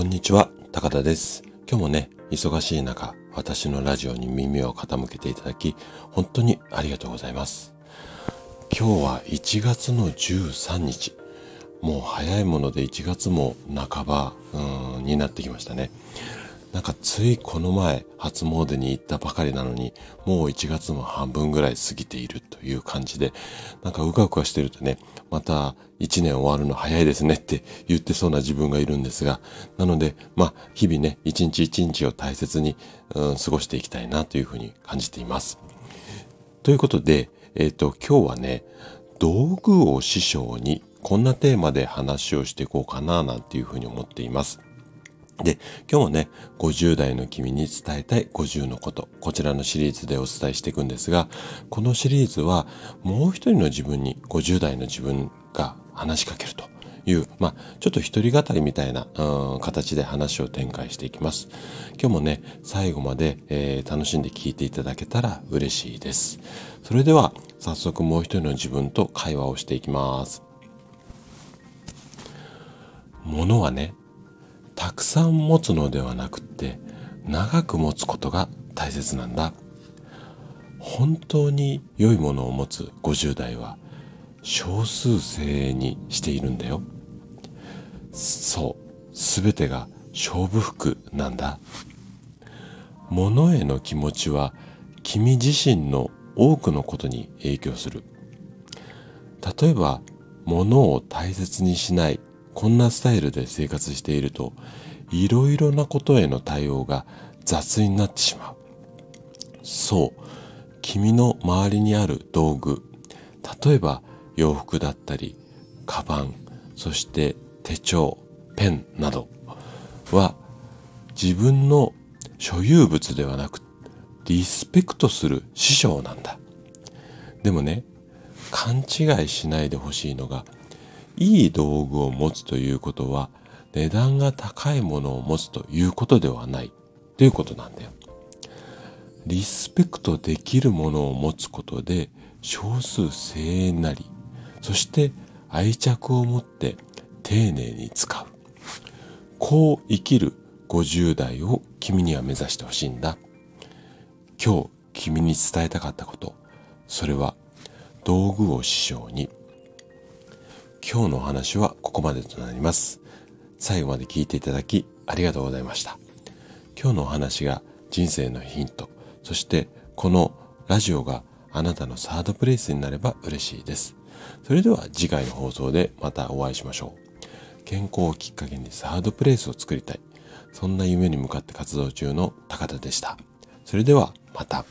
こんにちは高田です。今日もね、忙しい中、私のラジオに耳を傾けていただき、本当にありがとうございます。今日は1月の13日。もう早いもので1月も半ばになってきましたね。なんかついこの前初詣に行ったばかりなのにもう1月も半分ぐらい過ぎているという感じでなんかうかうかしてるとねまた1年終わるの早いですねって言ってそうな自分がいるんですがなのでまあ日々ね一日一日を大切に、うん、過ごしていきたいなというふうに感じています。ということで、えっ、ー、と今日はね道具を師匠にこんなテーマで話をしていこうかななんていうふうに思っています。で、今日もね、50代の君に伝えたい50のこと、こちらのシリーズでお伝えしていくんですが、このシリーズはもう一人の自分に50代の自分が話しかけるという、まあ、ちょっと一人語りみたいな、うん、形で話を展開していきます。今日もね、最後まで、えー、楽しんで聞いていただけたら嬉しいです。それでは、早速もう一人の自分と会話をしていきます。ものはね、たくさん持つのではなくって長く持つことが大切なんだ。本当に良いものを持つ50代は少数精鋭にしているんだよ。そう全てが勝負服なんだ。物への気持ちは君自身の多くのことに影響する。例えば物を大切にしないこんなスタイルで生活しているといろいろなことへの対応が雑になってしまう。そう。君の周りにある道具。例えば洋服だったりカバンそして手帳ペンなど。は自分の所有物ではなくリスペクトする師匠なんだ。でもね勘違いしないでほしいのがいい道具を持つということは値段が高いものを持つということではないということなんだよ。リスペクトできるものを持つことで少数精鋭なり、そして愛着を持って丁寧に使う。こう生きる50代を君には目指してほしいんだ。今日君に伝えたかったこと、それは道具を師匠に今日のお話はここまでとなります。最後まで聞いていただきありがとうございました。今日のお話が人生のヒント、そしてこのラジオがあなたのサードプレイスになれば嬉しいです。それでは次回の放送でまたお会いしましょう。健康をきっかけにサードプレイスを作りたい。そんな夢に向かって活動中の高田でした。それではまた。